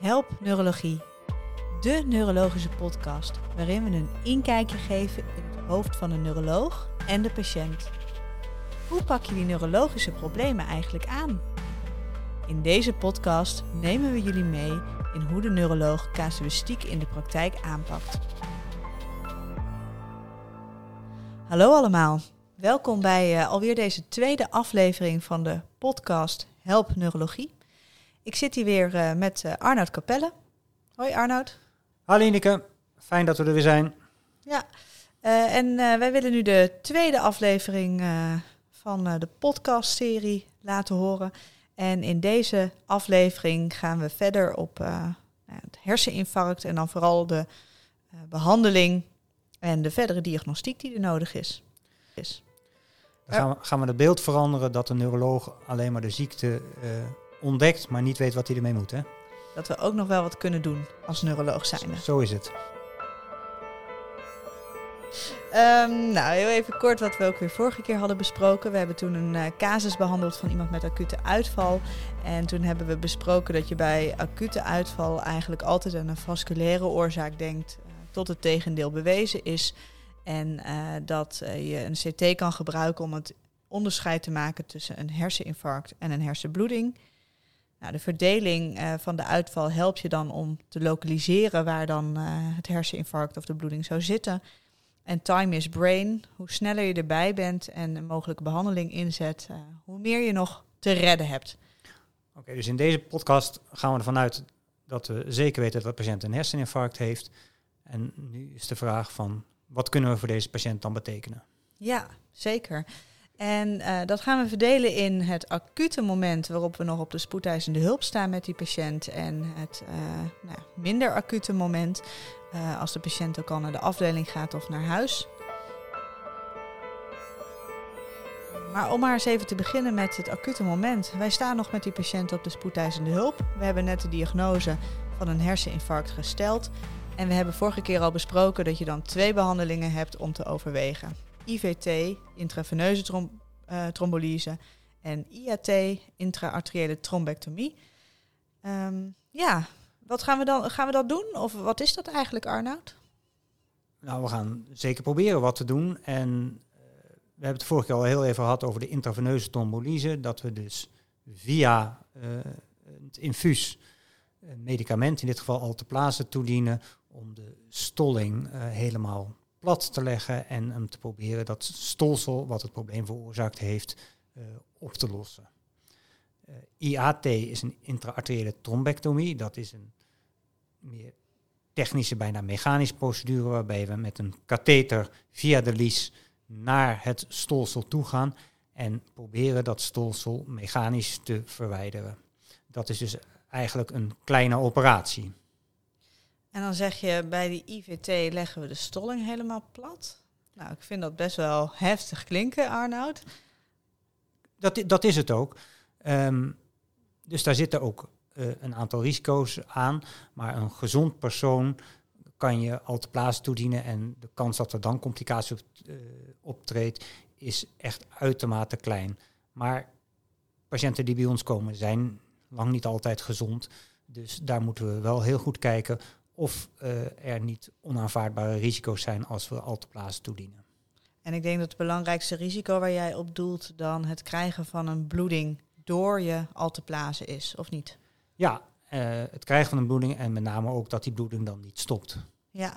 Help Neurologie, de neurologische podcast waarin we een inkijkje geven in het hoofd van een neuroloog en de patiënt. Hoe pak je die neurologische problemen eigenlijk aan? In deze podcast nemen we jullie mee in hoe de neuroloog casuïstiek in de praktijk aanpakt. Hallo allemaal, welkom bij uh, alweer deze tweede aflevering van de podcast Help Neurologie. Ik zit hier weer uh, met uh, Arnoud Capelle. Hoi Arnoud. Hallo Ineke, fijn dat we er weer zijn. Ja, uh, en wij willen nu de tweede aflevering van de podcastserie laten horen. En in deze aflevering gaan we verder op het herseninfarct en dan vooral de behandeling en de verdere diagnostiek die er nodig is. is. Dan gaan we, gaan we het beeld veranderen dat de neuroloog alleen maar de ziekte ontdekt, maar niet weet wat hij ermee moet. Hè? Dat we ook nog wel wat kunnen doen als neuroloog zijn. Zo is het. Um, nou, heel even kort wat we ook weer vorige keer hadden besproken. We hebben toen een uh, casus behandeld van iemand met acute uitval. En toen hebben we besproken dat je bij acute uitval eigenlijk altijd aan een vasculaire oorzaak denkt, uh, tot het tegendeel bewezen is. En uh, dat je een CT kan gebruiken om het onderscheid te maken tussen een herseninfarct en een hersenbloeding. Nou, de verdeling uh, van de uitval helpt je dan om te lokaliseren waar dan uh, het herseninfarct of de bloeding zou zitten. En time is brain. Hoe sneller je erbij bent en een mogelijke behandeling inzet, uh, hoe meer je nog te redden hebt. Oké, okay, dus in deze podcast gaan we ervan uit dat we zeker weten dat de patiënt een herseninfarct heeft. En nu is de vraag van, wat kunnen we voor deze patiënt dan betekenen? Ja, zeker. En uh, dat gaan we verdelen in het acute moment waarop we nog op de spoedeisende hulp staan met die patiënt. En het uh, nou, minder acute moment uh, als de patiënt ook al naar de afdeling gaat of naar huis. Maar om maar eens even te beginnen met het acute moment. Wij staan nog met die patiënt op de spoedeisende hulp. We hebben net de diagnose van een herseninfarct gesteld. En we hebben vorige keer al besproken dat je dan twee behandelingen hebt om te overwegen. IVT, intraveneuze trom trombolyse, en IAT, intraarteriële trombectomie. Um, ja, wat gaan we dan? Gaan we dat doen? Of wat is dat eigenlijk, Arnoud? Nou, we gaan zeker proberen wat te doen. En uh, we hebben het vorige keer al heel even gehad over de intraveneuze trombolyse. Dat we dus via uh, het infuus medicament, in dit geval alteplase, toedienen om de stolling helemaal plat te leggen en hem te proberen dat stolsel, wat het probleem veroorzaakt heeft, uh, op te lossen. Uh, IAT is een intraarteriële trombectomie. Dat is een meer technische, bijna mechanische procedure waarbij we met een katheter via de lies naar het stolsel toe gaan en proberen dat stolsel mechanisch te verwijderen. Dat is dus eigenlijk een kleine operatie. En dan zeg je bij die IVT leggen we de stolling helemaal plat. Nou, ik vind dat best wel heftig klinken, Arnoud. Dat, dat is het ook. Um, dus daar zitten ook uh, een aantal risico's aan. Maar een gezond persoon kan je alteplase toedienen en de kans dat er dan complicatie uh, optreedt is echt uitermate klein. Maar patiënten die bij ons komen zijn lang niet altijd gezond. Dus daar moeten we wel heel goed kijken of uh, er niet onaanvaardbare risico's zijn als we alteplase toedienen. En ik denk dat het belangrijkste risico waar jij op doelt dan het krijgen van een bloeding door je alteplase is, of niet? Ja, uh, het krijgen van een bloeding en met name ook dat die bloeding dan niet stopt. Ja.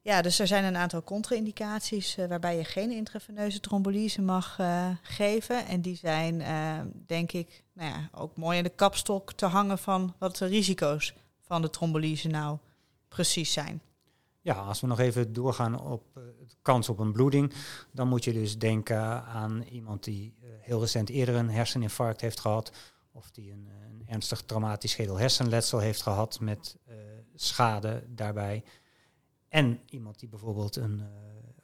Ja, dus er zijn een aantal contra-indicaties uh, waarbij je geen intraveneuze trombolyse mag uh, geven. En die zijn, denk ik, nou ja, ook mooi in de kapstok te hangen van wat de risico's van de trombolyse nou precies zijn? Ja, als we nog even doorgaan op de kans op een bloeding, dan moet je dus denken aan iemand die uh, heel recent eerder een herseninfarct heeft gehad, of die een, een ernstig traumatisch schedel-hersenletsel heeft gehad met uh, schade daarbij. En iemand die bijvoorbeeld een,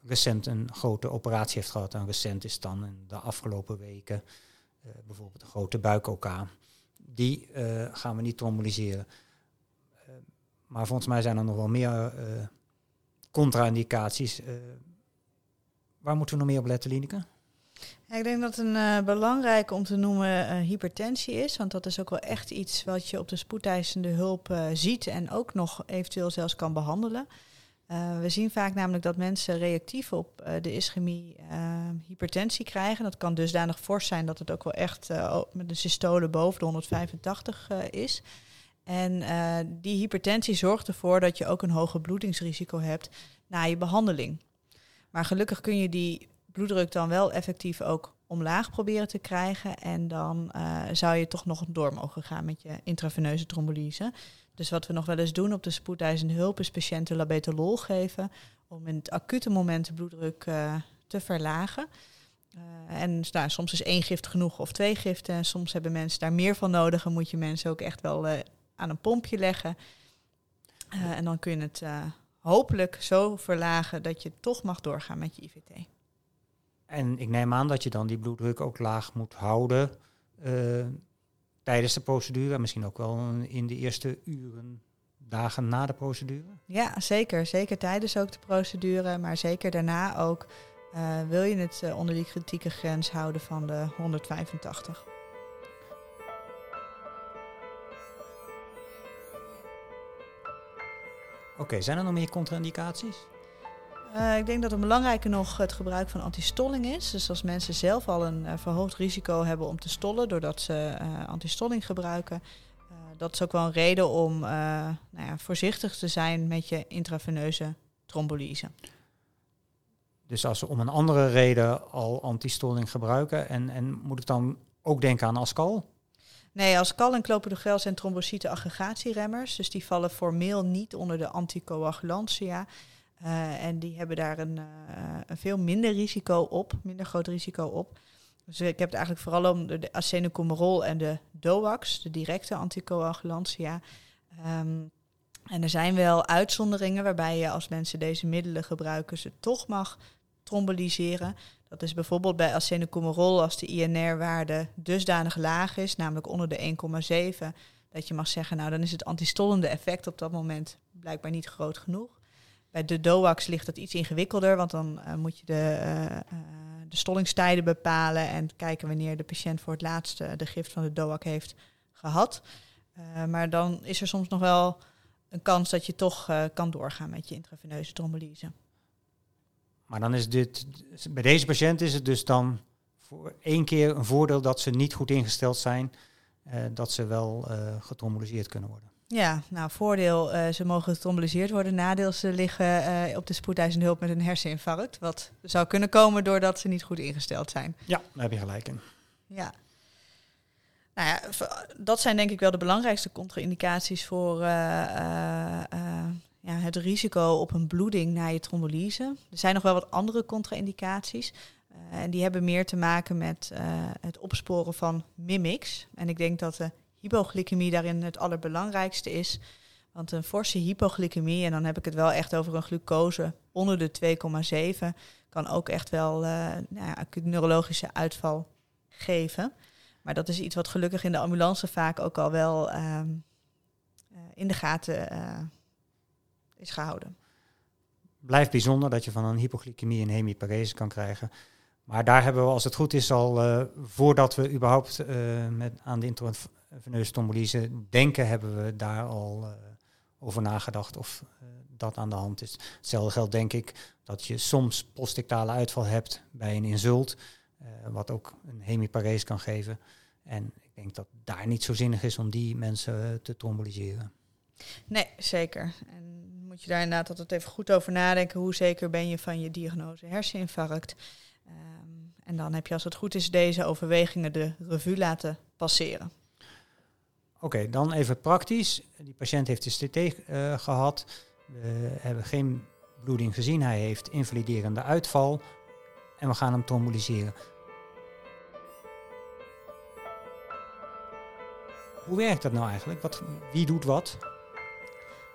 recent een grote operatie heeft gehad. En recent is dan in de afgelopen weken bijvoorbeeld een grote buik-OK. Die gaan we niet trombolyseren. Maar volgens mij zijn er nog wel meer uh, contra-indicaties. Uh, waar moeten we nog meer op letten, Lineke? ik denk dat een uh, belangrijk om te noemen hypertensie is. Want dat is ook wel echt iets wat je op de spoedeisende hulp ziet en ook nog eventueel zelfs kan behandelen. We zien vaak namelijk dat mensen reactief op de ischemie hypertensie krijgen. Dat kan dusdanig fors zijn dat het ook wel echt met een systole boven de 185 is. En die hypertensie zorgt ervoor dat je ook een hoger bloedingsrisico hebt na je behandeling. Maar gelukkig kun je die bloeddruk dan wel effectief ook omlaag proberen te krijgen. En dan zou je toch nog door mogen gaan met je intraveneuze trombolyse. Dus wat we nog wel eens doen op de spoedeisende hulp is patiënten labetalol geven om in het acute moment de bloeddruk uh, te verlagen. En nou, soms is één gift genoeg of twee giften. En soms hebben mensen daar meer van nodig. En moet je mensen ook echt wel aan een pompje leggen. en dan kun je het hopelijk zo verlagen dat je toch mag doorgaan met je IVT. En ik neem aan dat je dan die bloeddruk ook laag moet houden tijdens de procedure, misschien ook wel in de eerste uren, dagen na de procedure? Ja, zeker. Zeker tijdens ook de procedure, maar zeker daarna ook. Wil je het onder die kritieke grens houden van de 185? Oké, okay, zijn er nog meer contra-indicaties? Uh, ik denk dat een belangrijke nog het gebruik van antistolling is. Dus als mensen zelf al een uh, verhoogd risico hebben om te stollen doordat ze uh, antistolling gebruiken, dat is ook wel een reden om nou ja, voorzichtig te zijn met je intraveneuze trombolyse. Dus als ze om een andere reden al antistolling gebruiken, en, en moet ik dan ook denken aan Ascal? Nee, Ascal en clopidogrel zijn trombocyte aggregatieremmers, dus die vallen formeel niet onder de anticoagulantia. Uh, en die hebben daar een, uh, een, veel minder risico op, minder groot risico op. Dus ik heb het eigenlijk vooral om de acenocomerol en de DOAX, de directe anticoagulantia. Um, en er zijn wel uitzonderingen waarbij je als mensen deze middelen gebruiken, ze toch mag trombolyseren. Dat is bijvoorbeeld bij acenocomerol als de INR-waarde dusdanig laag is, namelijk onder de 1,7, dat je mag zeggen, nou dan is het antistollende effect op dat moment blijkbaar niet groot genoeg. Bij de DOAX ligt dat iets ingewikkelder, want dan uh, moet je de, uh, de stollingstijden bepalen en kijken wanneer de patiënt voor het laatste de gift van de DOAC heeft gehad. Maar dan is er soms nog wel een kans dat je toch kan doorgaan met je intraveneuze trombolyse. Maar dan is dit, bij deze patiënt is het dus dan voor één keer een voordeel dat ze niet goed ingesteld zijn, dat ze wel getromboliseerd kunnen worden. Ja, nou voordeel, uh, ze mogen getromboliseerd worden. Nadeel, ze liggen uh, op de spoedeisende hulp met een herseninfarct. Wat zou kunnen komen doordat ze niet goed ingesteld zijn. Ja, daar heb je gelijk in. Ja. Nou ja, dat zijn denk ik wel de belangrijkste contra-indicaties voor uh, ja, het risico op een bloeding na je trombolyse. Er zijn nog wel wat andere contra-indicaties. en die hebben meer te maken met het opsporen van mimics. En ik denk dat de hypoglycemie daarin het allerbelangrijkste is. Want een forse hypoglycemie, en dan heb ik het wel echt over een glucose onder de 2,7, kan ook echt wel uh, nou ja, neurologische uitval geven. Maar dat is iets wat gelukkig in de ambulance vaak ook al wel uh, in de gaten is gehouden. Blijft bijzonder dat je van een hypoglycemie een hemiparese kan krijgen. Maar daar hebben we, als het goed is, al voordat we überhaupt met, aan de veneuze trombolyse denken, hebben we daar al uh, over nagedacht of dat aan de hand is. Hetzelfde geldt denk ik dat je soms postdictale uitval hebt bij een insult, wat ook een hemiparese kan geven. En ik denk dat daar niet zo zinnig is om die mensen te trombolyseren. Nee, zeker. En moet je daar inderdaad altijd even goed over nadenken. Hoe zeker ben je van je diagnose herseninfarct? Um, en dan heb je als het goed is deze overwegingen de revue laten passeren. Oké, dan even praktisch. Die patiënt heeft de CT uh, gehad. We hebben geen bloeding gezien. Hij heeft invaliderende uitval. En we gaan hem tromboliseren. Hoe werkt dat nou eigenlijk? Wat, wie doet wat?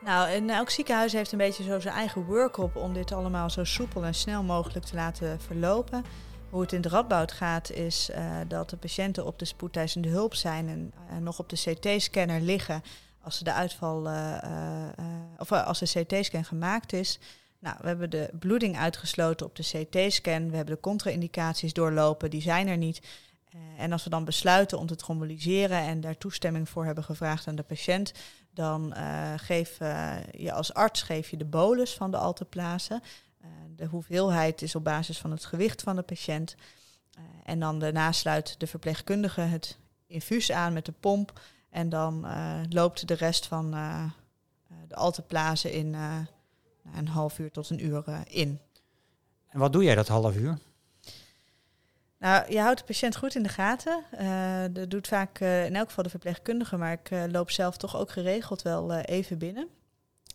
Nou, elk ziekenhuis heeft een beetje zo zijn eigen work-up om dit allemaal zo soepel en snel mogelijk te laten verlopen. Hoe het in de Radboud gaat is uh, dat de patiënten op de spoedeisende hulp zijn en nog op de CT-scanner liggen als de uitval uh, of als de CT-scan gemaakt is. Nou, we hebben de bloeding uitgesloten op de CT-scan. We hebben de contra-indicaties doorlopen, die zijn er niet. Uh, en als we dan besluiten om te trombolyseren en daar toestemming voor hebben gevraagd aan de patiënt, dan uh, geef uh, je als arts geef je de bolus van de alteplase. de hoeveelheid is op basis van het gewicht van de patiënt. en dan daarna sluit de verpleegkundige het infuus aan met de pomp. En dan loopt de rest van de alteplase in een half uur tot een uur in. En wat doe jij dat half uur? Nou, je houdt de patiënt goed in de gaten. Uh, dat doet vaak uh, in elk geval de verpleegkundige, maar ik uh, loop zelf toch ook geregeld wel even binnen.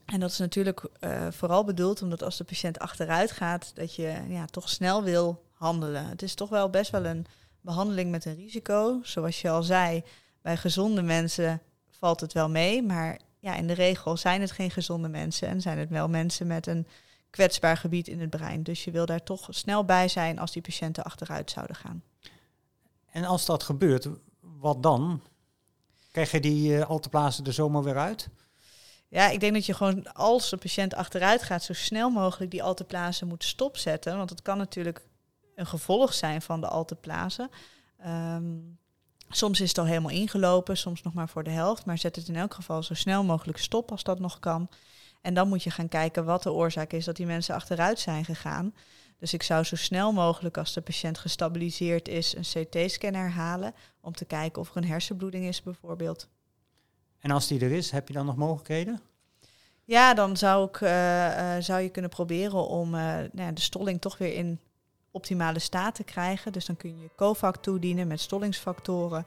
En dat is natuurlijk vooral bedoeld omdat als de patiënt achteruit gaat, dat je ja, toch snel wil handelen. Het is toch wel best wel een behandeling met een risico. Zoals je al zei, bij gezonde mensen valt het wel mee, maar ja, in de regel zijn het geen gezonde mensen en zijn het wel mensen met een kwetsbaar gebied in het brein. Dus je wil daar toch snel bij zijn als die patiënten achteruit zouden gaan. En als dat gebeurt, wat dan? Krijg je die uh, alteplazen er zomaar weer uit? Ja, ik denk dat je gewoon als de patiënt achteruit gaat, zo snel mogelijk die alteplazen moet stopzetten. Want het kan natuurlijk een gevolg zijn van de alteplazen. Um, soms is het al helemaal ingelopen, soms nog maar voor de helft. Maar zet het in elk geval zo snel mogelijk stop als dat nog kan. En dan moet je gaan kijken wat de oorzaak is dat die mensen achteruit zijn gegaan. Dus ik zou zo snel mogelijk als de patiënt gestabiliseerd is een CT-scan herhalen om te kijken of er een hersenbloeding is bijvoorbeeld. En als die er is, heb je dan nog mogelijkheden? Ja, dan zou, ik, uh, zou je kunnen proberen om uh, nou, de stolling toch weer in optimale staat te krijgen. Dus dan kun je COVAC toedienen met stollingsfactoren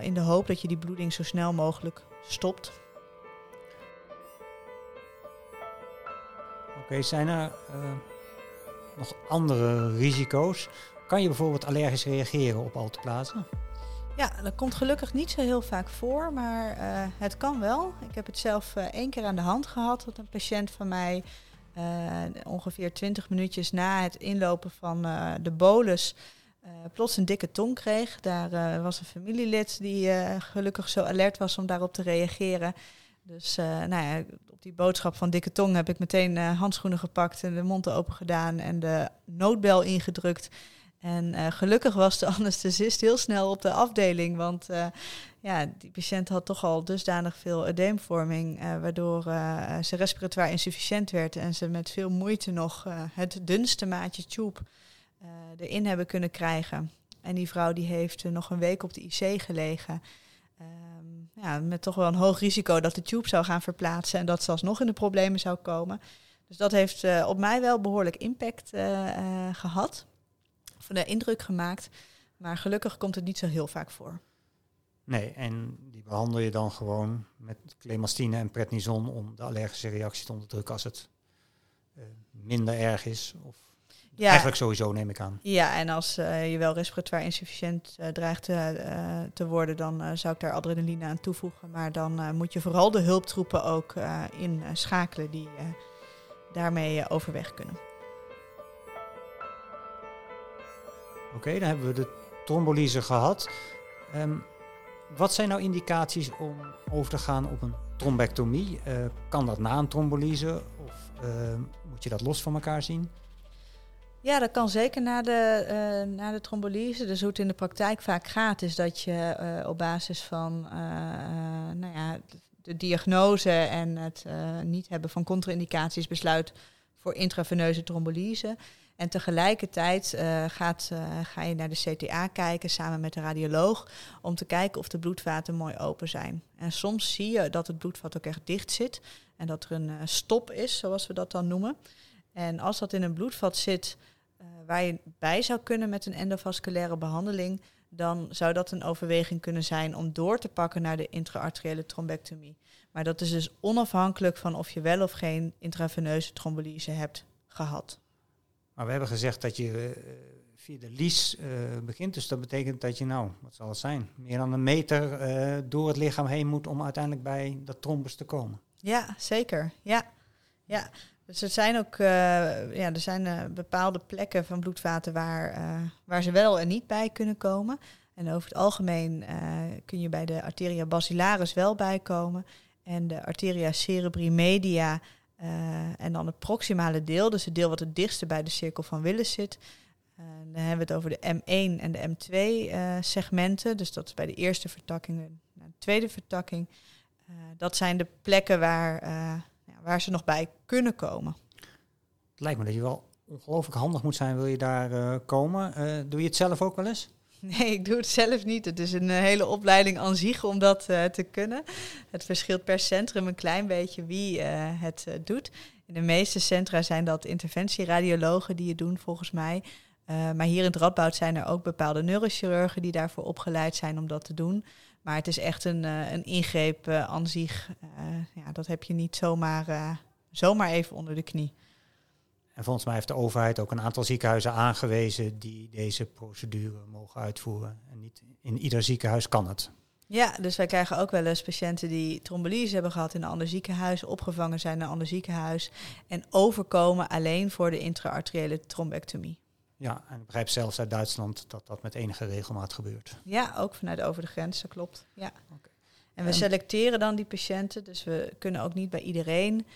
in de hoop dat je die bloeding zo snel mogelijk stopt. Okay, zijn er uh, nog andere risico's? Kan je bijvoorbeeld allergisch reageren op alteplazen? Ja, dat komt gelukkig niet zo heel vaak voor, maar uh, het kan wel. Ik heb het zelf uh, één keer aan de hand gehad dat een patiënt van mij ongeveer 20 minuutjes na het inlopen van de bolus plots een dikke tong kreeg. Daar was een familielid die gelukkig zo alert was om daarop te reageren. Dus nou ja, die boodschap van dikke tong heb ik meteen uh, handschoenen gepakt en de mond open gedaan en de noodbel ingedrukt. En uh, gelukkig was de anesthesist heel snel op de afdeling, want uh, ja, die patiënt had toch al dusdanig veel edeemvorming, waardoor ze respiratoire insufficiënt werd en ze met veel moeite nog het dunste maatje tube erin hebben kunnen krijgen. En die vrouw die heeft nog een week op de IC gelegen ja, met toch wel een hoog risico dat de tube zou gaan verplaatsen en dat zelfs nog in de problemen zou komen. Dus dat heeft uh, op mij wel behoorlijk impact uh, uh, gehad, van de indruk gemaakt. Maar gelukkig komt het niet zo heel vaak voor. Nee, en die behandel je dan gewoon met clemastine en prednison om de allergische reactie te onderdrukken als het minder erg is of ja. Eigenlijk sowieso, neem ik aan. Ja, en als uh, je wel respiratoire insufficiënt uh, dreigt te, uh, te worden, dan zou ik daar adrenaline aan toevoegen. Maar dan moet je vooral de hulptroepen ook inschakelen die daarmee overweg kunnen. Oké, okay, dan hebben we de trombolyse gehad. Um, wat zijn nou indicaties om over te gaan op een trombectomie? kan dat na een trombolyse of moet je dat los van elkaar zien? Ja, dat kan zeker na de, uh, na de trombolyse. Dus hoe het in de praktijk vaak gaat, is dat je uh, op basis van uh, nou ja, de diagnose en het niet hebben van contra-indicaties besluit voor intraveneuze trombolyse. En tegelijkertijd gaat, ga je naar de CTA kijken samen met de radioloog om te kijken of de bloedvaten mooi open zijn. En soms zie je dat het bloedvat ook echt dicht zit en dat er een stop is, zoals we dat dan noemen. En als dat in een bloedvat zit waar je bij zou kunnen met een endovasculaire behandeling, dan zou dat een overweging kunnen zijn om door te pakken naar de intraarteriële trombectomie. Maar dat is dus onafhankelijk van of je wel of geen intraveneuze trombolyse hebt gehad. Maar we hebben gezegd dat je uh, via de lies uh, begint, dus dat betekent dat je, nou, wat zal het zijn, meer dan een meter door het lichaam heen moet om uiteindelijk bij dat trombus te komen. Ja, zeker. Ja. Ja, dus er zijn ook uh, ja, er zijn, uh, bepaalde plekken van bloedvaten waar, uh, waar ze wel en niet bij kunnen komen. En over het algemeen kun je bij de arteria basilaris wel bijkomen. En de arteria cerebri media en dan het proximale deel, dus het deel wat het dichtste bij de cirkel van Willis zit. dan hebben we het over de M1 en de M2 segmenten. Dus dat is bij de eerste vertakking en de tweede vertakking. dat zijn de plekken waar, waar ze nog bij kunnen komen. Het lijkt me dat je wel ongelooflijk handig moet zijn, wil je daar uh, komen. Uh, doe je het zelf ook wel eens? Nee, ik doe het zelf niet. Het is een eh, hele opleiding aan zich om dat te kunnen. Het verschilt per centrum een klein beetje wie het doet. In de meeste centra zijn dat interventieradiologen die het doen, volgens mij. maar hier in het Radboud zijn er ook bepaalde neurochirurgen die daarvoor opgeleid zijn om dat te doen. Maar het is echt een, een ingreep aan zich. ja, dat heb je niet zomaar, zomaar even onder de knie. En volgens mij heeft de overheid ook een aantal ziekenhuizen aangewezen die deze procedure mogen uitvoeren. En niet in ieder ziekenhuis kan het. Ja, dus wij krijgen ook wel eens patiënten die trombolyse hebben gehad in een ander ziekenhuis, opgevangen zijn in een ander ziekenhuis en overkomen alleen voor de intraarteriële trombectomie. Ja, en ik begrijp zelfs uit Duitsland dat dat met enige regelmaat gebeurt. Ja, ook vanuit over de grens, dat klopt. Ja. En we selecteren dan die patiënten, dus we kunnen ook niet bij iedereen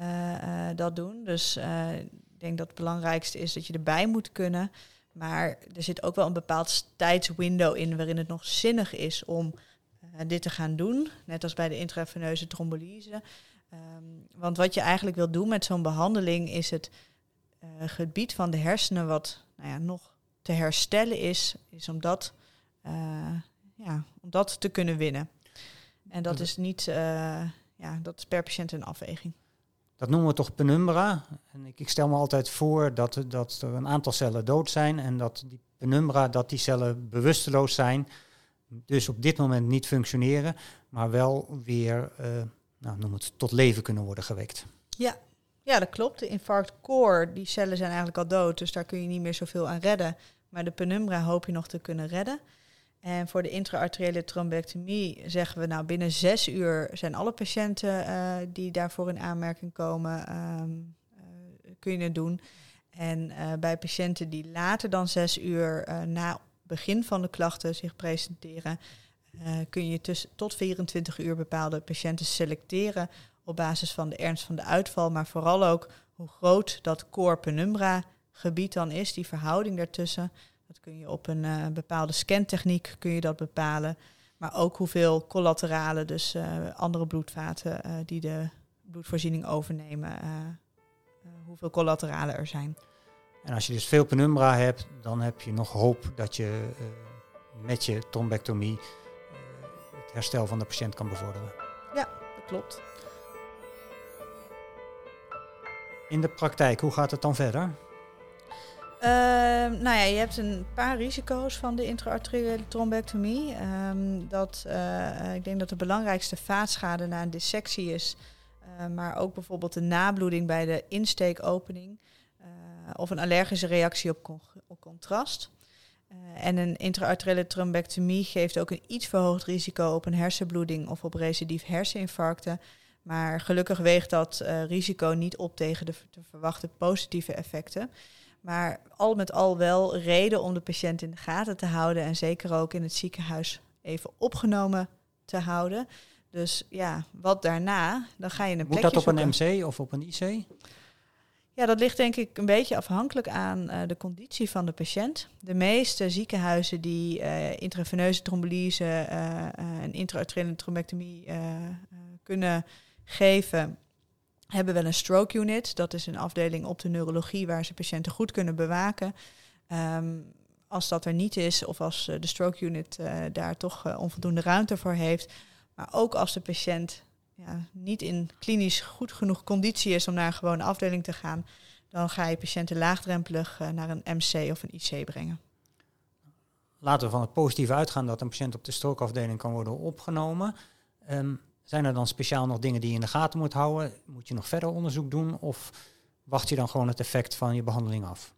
uh, dat doen. Dus uh, ik denk dat het belangrijkste is dat je erbij moet kunnen. Maar er zit ook wel een bepaald tijdswindow in waarin het nog zinnig is om dit te gaan doen. Net als bij de intraveneuze trombolyse. Um, want wat je eigenlijk wil doen met zo'n behandeling is het gebied van de hersenen wat nou ja, nog te herstellen is, is om dat, ja, om dat te kunnen winnen. En dat is niet, ja, dat is per patiënt een afweging. Dat noemen we toch penumbra. En ik, ik stel me altijd voor dat, dat er een aantal cellen dood zijn en dat die penumbra, dat die cellen bewusteloos zijn. Dus op dit moment niet functioneren, maar wel weer, uh, nou, noem het, tot leven kunnen worden gewekt. Ja, ja, dat klopt. De infarct core, die cellen zijn eigenlijk al dood, dus daar kun je niet meer zoveel aan redden. Maar de penumbra hoop je nog te kunnen redden. En voor de intraarteriële trombectomie zeggen we nou binnen zes uur zijn alle patiënten uh, die daarvoor in aanmerking komen, um, kun je het doen. En uh, bij patiënten die later dan zes uur na begin van de klachten zich presenteren, kun je tot 24 uur bepaalde patiënten selecteren op basis van de ernst van de uitval, maar vooral ook hoe groot dat core penumbra gebied dan is, die verhouding daartussen. Dat kun je op een uh, bepaalde scantechniek kun je dat bepalen. Maar ook hoeveel collateralen, dus uh, andere bloedvaten uh, die de bloedvoorziening overnemen, hoeveel collateralen er zijn. En als je dus veel penumbra hebt, dan heb je nog hoop dat je met je trombectomie het herstel van de patiënt kan bevorderen. Ja, dat klopt. In de praktijk, hoe gaat het dan verder? Uh, nou ja, je hebt een paar risico's van de intraarteriële trombectomie. Um, dat, uh, ik denk dat de belangrijkste vaatschade na een dissectie is, uh, maar ook bijvoorbeeld de nabloeding bij de insteekopening eh, of een allergische reactie op, op contrast. en een intraarteriële trombectomie geeft ook een iets verhoogd risico op een hersenbloeding of op recidief herseninfarcten. Maar gelukkig weegt dat risico niet op tegen de te verwachte positieve effecten. Maar al met al wel reden om de patiënt in de gaten te houden en zeker ook in het ziekenhuis even opgenomen te houden. Dus ja, wat daarna, dan ga je een Moet dat op een MC of op een IC? Ja, dat ligt denk ik een beetje afhankelijk aan uh, de conditie van de patiënt. De meeste ziekenhuizen die uh, intraveneuze trombolyse uh, en intraarteriële trombectomie kunnen geven, hebben wel een stroke unit. Dat is een afdeling op de neurologie waar ze patiënten goed kunnen bewaken. Um, als dat er niet is, of als uh, de stroke unit uh, daar toch uh, onvoldoende ruimte voor heeft. Maar ook als de patiënt ja, niet in klinisch goed genoeg conditie is om naar een gewone afdeling te gaan, dan ga je patiënten laagdrempelig naar een MC of een IC brengen. Laten we van het positieve uitgaan dat een patiënt op de strookafdeling kan worden opgenomen. Um, zijn er dan speciaal nog dingen die je in de gaten moet houden? Moet je nog verder onderzoek doen of wacht je dan gewoon het effect van je behandeling af?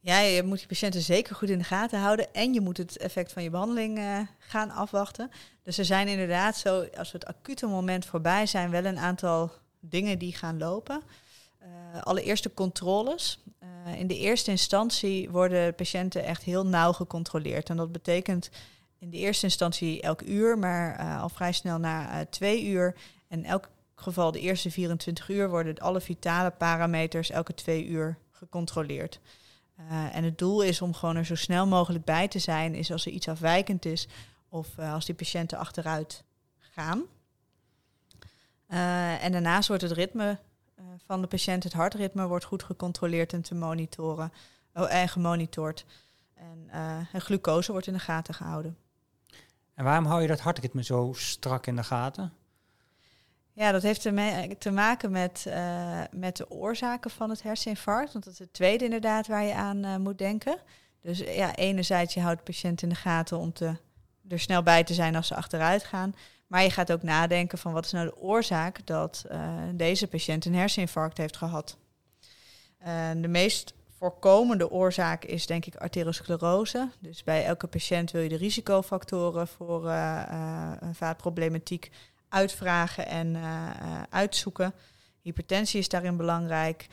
Ja, je moet je patiënten zeker goed in de gaten houden en je moet het effect van je behandeling uh, gaan afwachten. Dus er zijn inderdaad zo, als we het acute moment voorbij zijn, wel een aantal dingen die gaan lopen. Uh, allereerst de controles. Uh, in de eerste instantie worden patiënten echt heel nauw gecontroleerd. En dat betekent in de eerste instantie elk uur, maar uh, al vrij snel na uh, twee uur. En elk geval de eerste 24 uur worden alle vitale parameters elke twee uur gecontroleerd. Uh, en het doel is om gewoon er zo snel mogelijk bij te zijn, is als er iets afwijkend is of als die patiënten achteruit gaan. En daarnaast wordt het ritme van de patiënt, het hartritme, wordt goed gecontroleerd en te monitoren oh, en gemonitord. En, en glucose wordt in de gaten gehouden. En waarom hou je dat hartritme zo strak in de gaten? Ja, dat heeft te, maken met, uh, met de oorzaken van het herseninfarct. Want dat is het tweede inderdaad waar je aan uh, moet denken. Dus ja, enerzijds je houdt de patiënt in de gaten om te, er snel bij te zijn als ze achteruit gaan. Maar je gaat ook nadenken van wat is nou de oorzaak dat deze patiënt een herseninfarct heeft gehad. de meest voorkomende oorzaak is denk ik arteriosclerose. Dus bij elke patiënt wil je de risicofactoren voor vaatproblematiek uitvragen en uh, uitzoeken. Hypertensie is daarin belangrijk,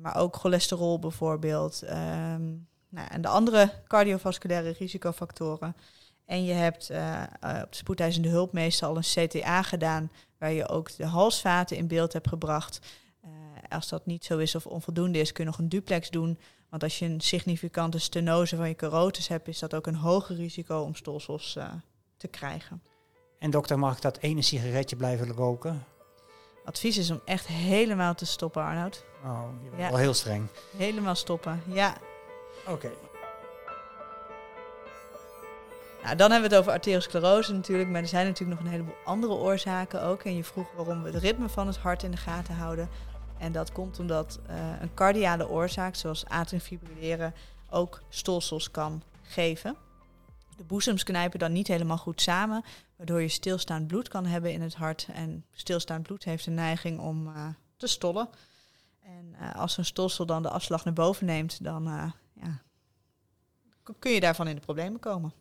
maar ook cholesterol bijvoorbeeld. Um, nou, en de andere cardiovasculaire risicofactoren. En je hebt uh, op de spoedeisende hulp meestal al een CTA gedaan, waar je ook de halsvaten in beeld hebt gebracht. Als dat niet zo is of onvoldoende is, kun je nog een duplex doen. Want als je een significante stenose van je carotis hebt, is dat ook een hoger risico om stolsels te krijgen. En dokter, mag ik dat ene sigaretje blijven roken? Advies is om echt helemaal te stoppen, Arnoud. Oh, je bent ja. wel heel streng. Helemaal stoppen, ja. Oké. Nou, dan hebben we het over arteriosclerose natuurlijk, maar er zijn natuurlijk nog een heleboel andere oorzaken ook. En je vroeg waarom we het ritme van het hart in de gaten houden. En dat komt omdat uh, een cardiale oorzaak, zoals atriumfibrilleren, ook stolsels kan geven. De boezems knijpen dan niet helemaal goed samen, waardoor je stilstaand bloed kan hebben in het hart. En stilstaand bloed heeft een neiging om uh, te stollen. En uh, als een stolsel dan de afslag naar boven neemt, dan ja, kun je daarvan in de problemen komen.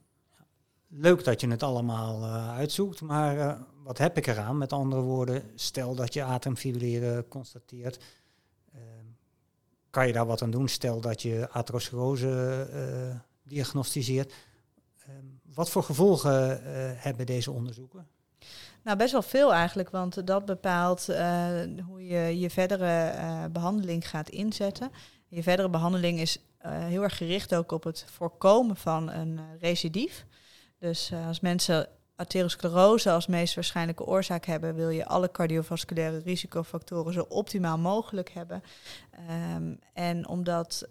Leuk dat je het allemaal uitzoekt, maar wat heb ik eraan? Met andere woorden, stel dat je atriumfibrilleren constateert. Ehm, kan je daar wat aan doen? Stel dat je atherosclerose diagnosticeert Ehm, wat voor gevolgen eh, hebben deze onderzoeken? Nou, best wel veel eigenlijk, want dat bepaalt hoe je je verdere behandeling gaat inzetten. Je verdere behandeling is heel erg gericht ook op het voorkomen van een recidief. Dus als mensen atherosclerose als meest waarschijnlijke oorzaak hebben, wil je alle cardiovasculaire risicofactoren zo optimaal mogelijk hebben. Um, en omdat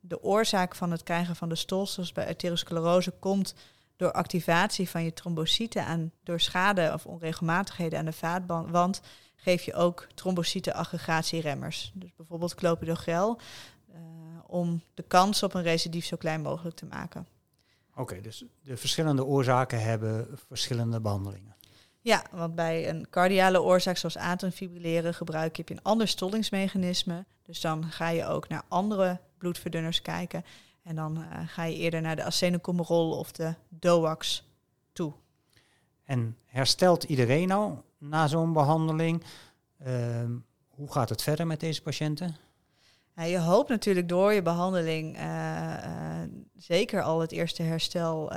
de oorzaak van het krijgen van de stolsels bij arteriosclerose komt door activatie van je trombocyten aan, door schade of onregelmatigheden aan de vaatwand, geef je ook trombocytenaggregatieremmers. Dus bijvoorbeeld clopidogrel, uh, om de kans op een recidief zo klein mogelijk te maken. Oké, dus de verschillende oorzaken hebben verschillende behandelingen. Ja, want bij een cardiale oorzaak zoals atriumfibrilleren gebruik je een ander stollingsmechanisme. Dus dan ga je ook naar andere bloedverdunners kijken. En dan uh, ga je eerder naar de acenocomerol of de DOAX toe. En herstelt iedereen nou na zo'n behandeling? Uh, hoe gaat het verder met deze patiënten? Je hoopt natuurlijk door je behandeling uh, zeker al het eerste herstel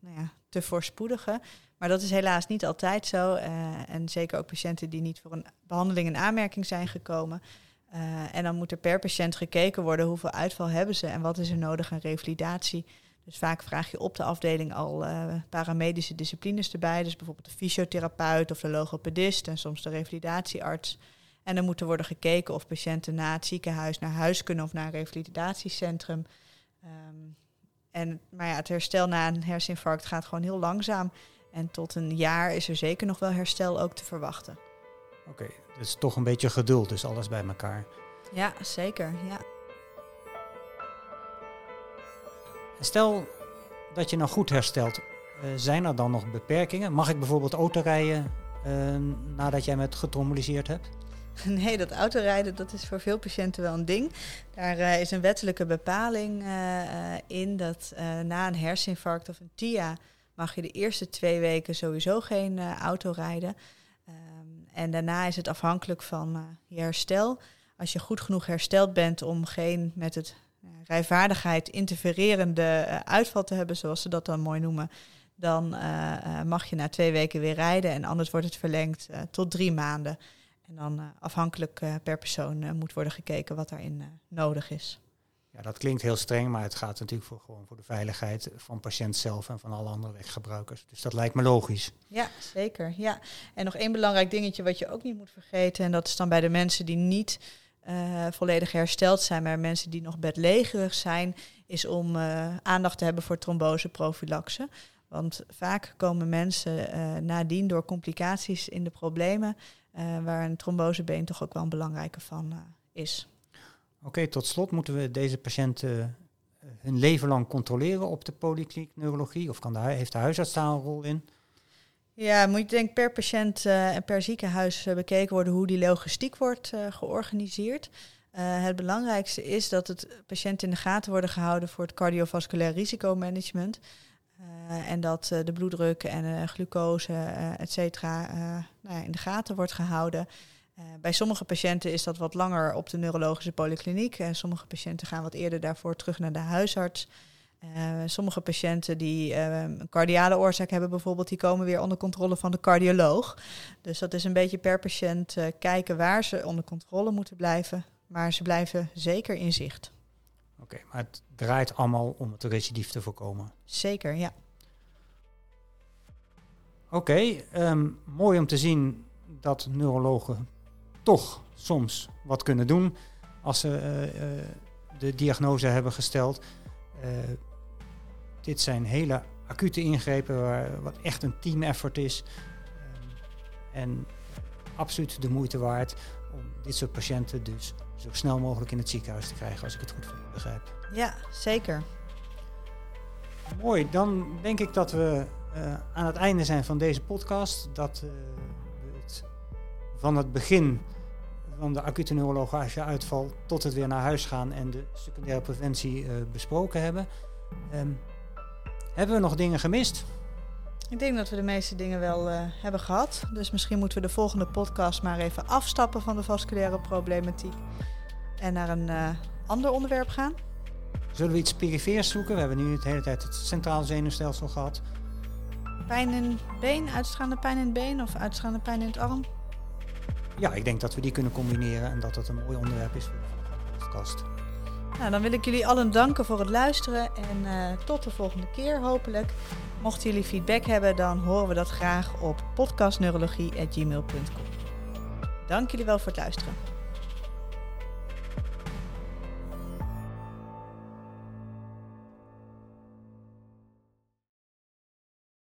nou ja, te voorspoedigen. Maar dat is helaas niet altijd zo. en zeker ook patiënten die niet voor een behandeling in aanmerking zijn gekomen. Uh, en dan moet er per patiënt gekeken worden hoeveel uitval hebben ze en wat is er nodig aan revalidatie. Dus vaak vraag je op de afdeling al paramedische disciplines erbij. Dus bijvoorbeeld de fysiotherapeut of de logopedist en soms de revalidatiearts. En dan moet er worden gekeken of patiënten na het ziekenhuis naar huis kunnen of naar een revalidatiecentrum. Um, en, maar ja, het herstel na een herseninfarct gaat gewoon heel langzaam. En tot een jaar is er zeker nog wel herstel ook te verwachten. Oké, okay, dus toch een beetje geduld, dus alles bij elkaar. Ja, zeker. Ja. Stel dat je nou goed herstelt, uh, zijn er dan nog beperkingen? Mag ik bijvoorbeeld autorijden uh, nadat jij met getromboliseerd hebt? Nee, dat autorijden dat is voor veel patiënten wel een ding. Daar uh, is een wettelijke bepaling in dat na een herseninfarct of een TIA mag je de eerste twee weken sowieso geen auto rijden. En daarna is het afhankelijk van je herstel. Als je goed genoeg hersteld bent om geen met het rijvaardigheid interfererende uitval te hebben, zoals ze dat dan mooi noemen, dan eh, mag je na twee weken weer rijden. En anders wordt het verlengd tot drie maanden. En dan afhankelijk per persoon moet worden gekeken wat daarin nodig is. Ja, dat klinkt heel streng, maar het gaat natuurlijk voor, gewoon voor de veiligheid van patiënt zelf en van alle andere weggebruikers. Dus dat lijkt me logisch. Ja, zeker. Ja. En nog één belangrijk dingetje wat je ook niet moet vergeten, en dat is dan bij de mensen die niet volledig hersteld zijn, maar mensen die nog bedlegerig zijn, is om aandacht te hebben voor tromboseprofilaxe. Want vaak komen mensen nadien door complicaties in de problemen, waar een trombosebeen toch ook wel een belangrijke van is. Oké, tot slot moeten we deze patiënten hun leven lang controleren op de polykliniek neurologie? Of kan de, heeft de huisarts daar een rol in? Ja, moet je denk per patiënt uh, en per ziekenhuis bekeken worden hoe die logistiek wordt georganiseerd. het belangrijkste is dat het patiënten in de gaten worden gehouden voor het cardiovasculair risicomanagement. En dat de bloeddruk en glucose, et cetera, nou ja, in de gaten wordt gehouden. bij sommige patiënten is dat wat langer op de neurologische polykliniek. En sommige patiënten gaan wat eerder daarvoor terug naar de huisarts. Uh, sommige patiënten die uh, een cardiale oorzaak hebben bijvoorbeeld, die komen weer onder controle van de cardioloog. Dus dat is een beetje per patiënt uh, kijken waar ze onder controle moeten blijven. Maar ze blijven zeker in zicht. Oké, maar het draait allemaal om het recidief te voorkomen. Zeker, ja. Oké, um, mooi om te zien dat neurologen toch soms wat kunnen doen als ze de diagnose hebben gesteld. Uh, dit zijn hele acute ingrepen waar wat echt een team effort is. Um, en absoluut de moeite waard om dit soort patiënten dus zo snel mogelijk in het ziekenhuis te krijgen, als ik het goed begrijp. Ja, zeker. Mooi, dan denk ik dat we aan het einde zijn van deze podcast. Dat uh, we het van het begin van de acute neurologische uitval tot het weer naar huis gaan en de secundaire preventie uh, besproken hebben. Um, hebben we nog dingen gemist? Ik denk dat we de meeste dingen wel uh, hebben gehad. Dus misschien moeten we de volgende podcast maar even afstappen van de vasculaire problematiek. En naar een uh, ander onderwerp gaan. Zullen we iets perifeers zoeken? We hebben nu de hele tijd het centraal zenuwstelsel gehad. Pijn in het been, uitstraande pijn in het been of uitstraande pijn in het arm? Ja, ik denk dat we die kunnen combineren en dat dat een mooi onderwerp is voor de podcast. Nou, dan wil ik jullie allen danken voor het luisteren en uh, tot de volgende keer hopelijk. Mochten jullie feedback hebben, dan horen we dat graag op podcastneurologie.gmail.com. Dank jullie wel voor het luisteren.